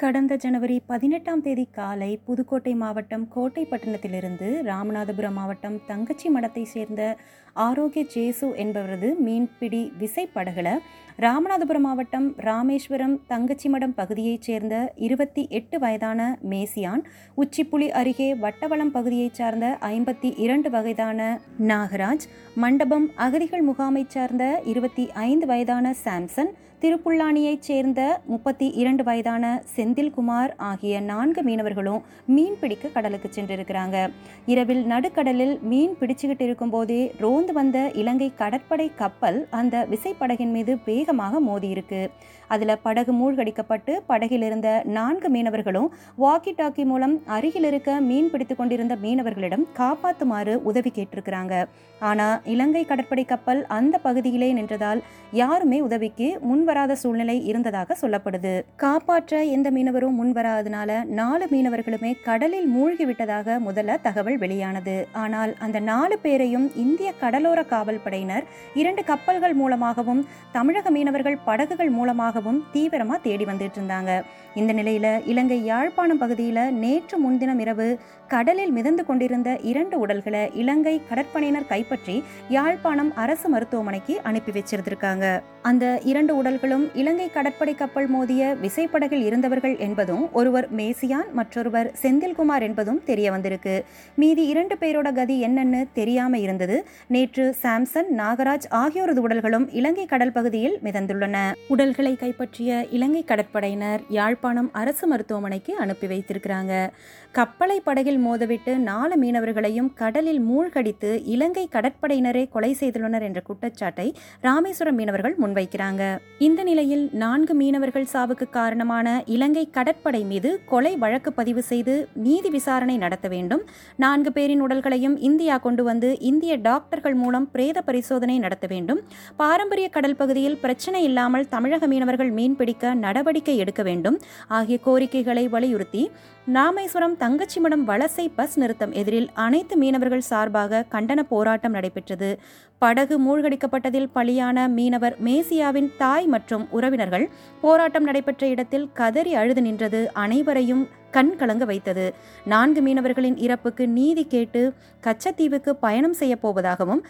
கடந்த ஜனவரி பதினெட்டாம் தேதி காலை புதுக்கோட்டை மாவட்டம் கோட்டைப்பட்டினத்திலிருந்து ராமநாதபுரம் மாவட்டம் தங்கச்சி மடத்தை சேர்ந்த ஆரோக்கிய ஜேசு என்பவரது மீன்பிடி விசைப்படகுல ராமநாதபுரம் மாவட்டம் ராமேஸ்வரம் தங்கச்சி மடம் பகுதியைச் சேர்ந்த இருபத்தி எட்டு வயதான மேசியான் உச்சிப்புலி அருகே வட்டவளம் பகுதியைச் சார்ந்த ஐம்பத்தி இரண்டு வயதான நாகராஜ் மண்டபம் அகதிகள் முகாமைச் சார்ந்த இருபத்தி ஐந்து வயதான சாம்சன் திருப்புல்லானியைச் சேர்ந்த முப்பத்தி இரண்டு வயதான செந்தில்குமார் ஆகிய நான்கு மீனவர்களும் மீன் பிடிக்க கடலுக்கு சென்றிருக்கிறாங்க. இரவில் நடுக்கடலில் மீன் பிடிச்சுக்கிட்டு இருக்கும்போதே ரோந்து வந்த இலங்கை கடற்படை கப்பல் அந்த விசைப்படகின் மீது வேகமாக மோதியிருக்கு. அதில் படகு மூழ்கடிக்கப்பட்டு படகில் இருந்த நான்கு மீனவர்களும் வாக்கி டாக்கி மூலம் அருகில் இருக்க மீன் பிடித்து கொண்டிருந்த மீனவர்களிடம் காப்பாற்றுமாறு உதவி கேட்டிருக்கிறாங்க. ஆனால் இலங்கை கடற்படை கப்பல் அந்த பகுதியிலே நின்றதால் யாருமே உதவிக்கு முன்வராத சூழ்நிலை இருந்ததாக சொல்லப்படுது. காப்பாற்ற எந்த மீனவரும் முன்வராதனால நாலு மீனவர்களுமே கடலில் மூழ்கி விட்டதாக முதல்ல தகவல் வெளியானது. ஆனால் அந்த நாலு பேரையும் இந்திய கடலோர காவல் படையினர் இரண்டு கப்பல்கள் மூலமாகவும் தமிழக மீனவர்கள் படகுகள் மூலமாகவும் தீவிரமா தேடி வந்துட்டு இருந்தாங்க. இந்த நிலையில இலங்கை யாழ்ப்பாணம் பகுதியில நேற்று முன்தினம் இரவு கடலில் மிதந்து கொண்டிருந்த இரண்டு உடல்களை இலங்கை கடற்படையினர் கைப்பற்றி யாழ்ப்பாணம் அரசு மருத்துவமனைக்கு அனுப்பி வச்சிருந்திருக்காங்க. அந்த இரண்டு உடல்கள் உடல்களும் இலங்கை கடற்படை கப்பல் மோதிய விசைப்படகில் இருந்தவர்கள் என்பதும் ஒருவர் மேசியான் மற்றொருவர் செந்தில்குமார் என்பதும் தெரிய வந்திருக்கு மீதி இரண்டு பேரோட கதி என்னன்னு தெரியாம இருந்தது. நேற்று சாம்சன் நாகராஜ் ஆகியோரது உடல்களும் இலங்கை கடல் பகுதியில் மிதந்துள்ளன. உடல்களை கைப்பற்றிய இலங்கை கடற்படையினர் யாழ்ப்பாணம் அரசு மருத்துவமனைக்கு அனுப்பி வைத்திருக்கிறாங்க. கப்பலை படகில் மோதவிட்டு நாலு மீனவர்களையும் கடலில் மூழ்கடித்து இலங்கை கடற்படையினரே கொலை செய்துள்ளனர் என்ற குற்றச்சாட்டை ராமேஸ்வரம் மீனவர்கள் முன்வைக்கிறாங்க. இந்த நிலையில் நான்கு மீனவர்கள் சாவுக்கு காரணமான இலங்கை கடற்படை மீது கொலை வழக்கு பதிவு செய்து நீதி விசாரணை நடத்த வேண்டும். நான்கு பேரின் உடல்களையும் இந்தியா கொண்டு வந்து இந்திய டாக்டர்கள் மூலம் பிரேத பரிசோதனை நடத்த வேண்டும். பாரம்பரிய கடல் பகுதியில் பிரச்சனை இல்லாமல் தமிழக மீனவர்கள் மீன்பிடிக்க நடவடிக்கை எடுக்க வேண்டும். ஆகிய கோரிக்கைகளை வலியுறுத்தி ராமேஸ்வரம் தங்கச்சிமடம் வலசை பஸ் நிறுத்தம் எதிரில் அனைத்து மீனவர்கள் சார்பாக கண்டன போராட்டம் நடைபெற்றது. படகு மூழ்கடிக்கப்பட்டதில் பலியான மீனவர் மேசியாவின் தாய் மற்றும் மற்றும் உறவினர்கள் போராட்டம் நடைபெற்ற இடத்தில் கதறி அழுது நின்றது அனைவரையும் கண் கலங்க வைத்தது. நான்கு மீனவர்களின் இறப்புக்கு நீதி கேட்டு கச்சத்தீவுக்கு பயணம் செய்யப்போவதாகவும்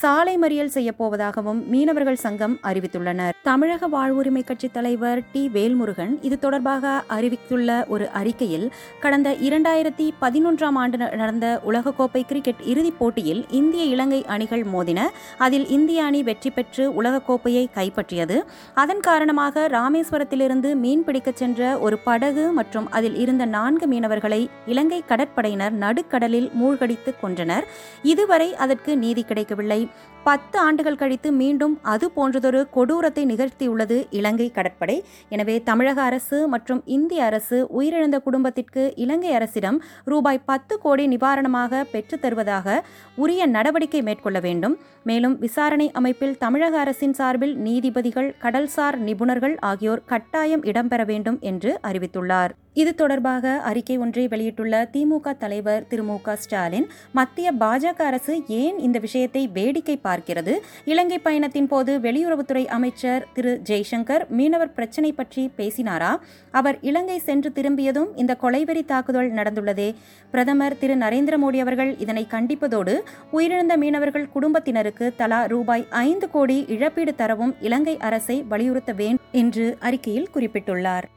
சாலை மறியல் செய்யப்போவதாகவும் மீனவர்கள் சங்கம் அறிவித்துள்ளனர். தமிழக வாழ்வுரிமை கட்சி தலைவர் டி. வேல்முருகன் இது தொடர்பாக அறிவித்துள்ள ஒரு அறிக்கையில் கடந்த இரண்டாயிரத்தி பதினொன்றாம் ஆண்டு நடந்த உலகக்கோப்பை கிரிக்கெட் இறுதிப் போட்டியில் இந்திய இலங்கை அணிகள் மோதின அதில் இந்திய அணி வெற்றி பெற்று உலகக்கோப்பையை கைப்பற்றியது. அதன் காரணமாக ராமேஸ்வரத்திலிருந்து மீன்பிடிக்கச் சென்ற ஒரு படகு மற்றும் அதில் இருந்த நான்கு மீனவர்களை இலங்கை கடற்படையினர் நடுக்கடலில் மூழ்கடித்து கொன்றனர். இதுவரை அதற்கு நீதி கிடைக்கவில்லை. பத்து ஆண்டுகள் கழித்து மீண்டும் அது போன்றதொரு கொடூரத்தை நிகழ்த்தியுள்ளது இலங்கை கடற்படை. எனவே தமிழக அரசு மற்றும் இந்திய அரசு உயிரிழந்த குடும்பத்திற்கு இலங்கை அரசிடம் ரூபாய் பத்து கோடி நிவாரணமாக பெற்றுத் தருவதாக உரிய நடவடிக்கை மேற்கொள்ள வேண்டும். மேலும் விசாரணை அமைப்பில் தமிழக அரசின் சார்பில் நீதிபதிகள் கடல்சார் நிபுணர்கள் ஆகியோர் கட்டாயம் இடம்பெற வேண்டும் என்று அறிவித்துள்ளார். இது தொடர்பாக அறிக்கை ஒன்றை வெளியிட்டுள்ள திமுக தலைவர் திரு மு க ஸ்டாலின் மத்திய பாஜக அரசு ஏன் இந்த விஷயத்தை வேடிக்கை பார்க்கிறது? இலங்கை பயணத்தின் போது வெளியுறவுத்துறை அமைச்சர் திரு ஜெய்சங்கர் மீனவர் பிரச்சினை பற்றி பேசினாரா? அவர் இலங்கை சென்று திரும்பியதும் இந்த கொலைவெறி தாக்குதல் நடந்துள்ளதே. பிரதமர் திரு நரேந்திர மோடி அவர்கள் இதனை கண்டிப்பதோடு உயிரிழந்த மீனவர்கள் குடும்பத்தினருக்கு தலா ரூபாய் ஐந்து கோடி இழப்பீடு தரவும் இலங்கை அரசை வலியுறுத்த வேண்டும் என்று அறிக்கையில் குறிப்பிட்டுள்ளார்.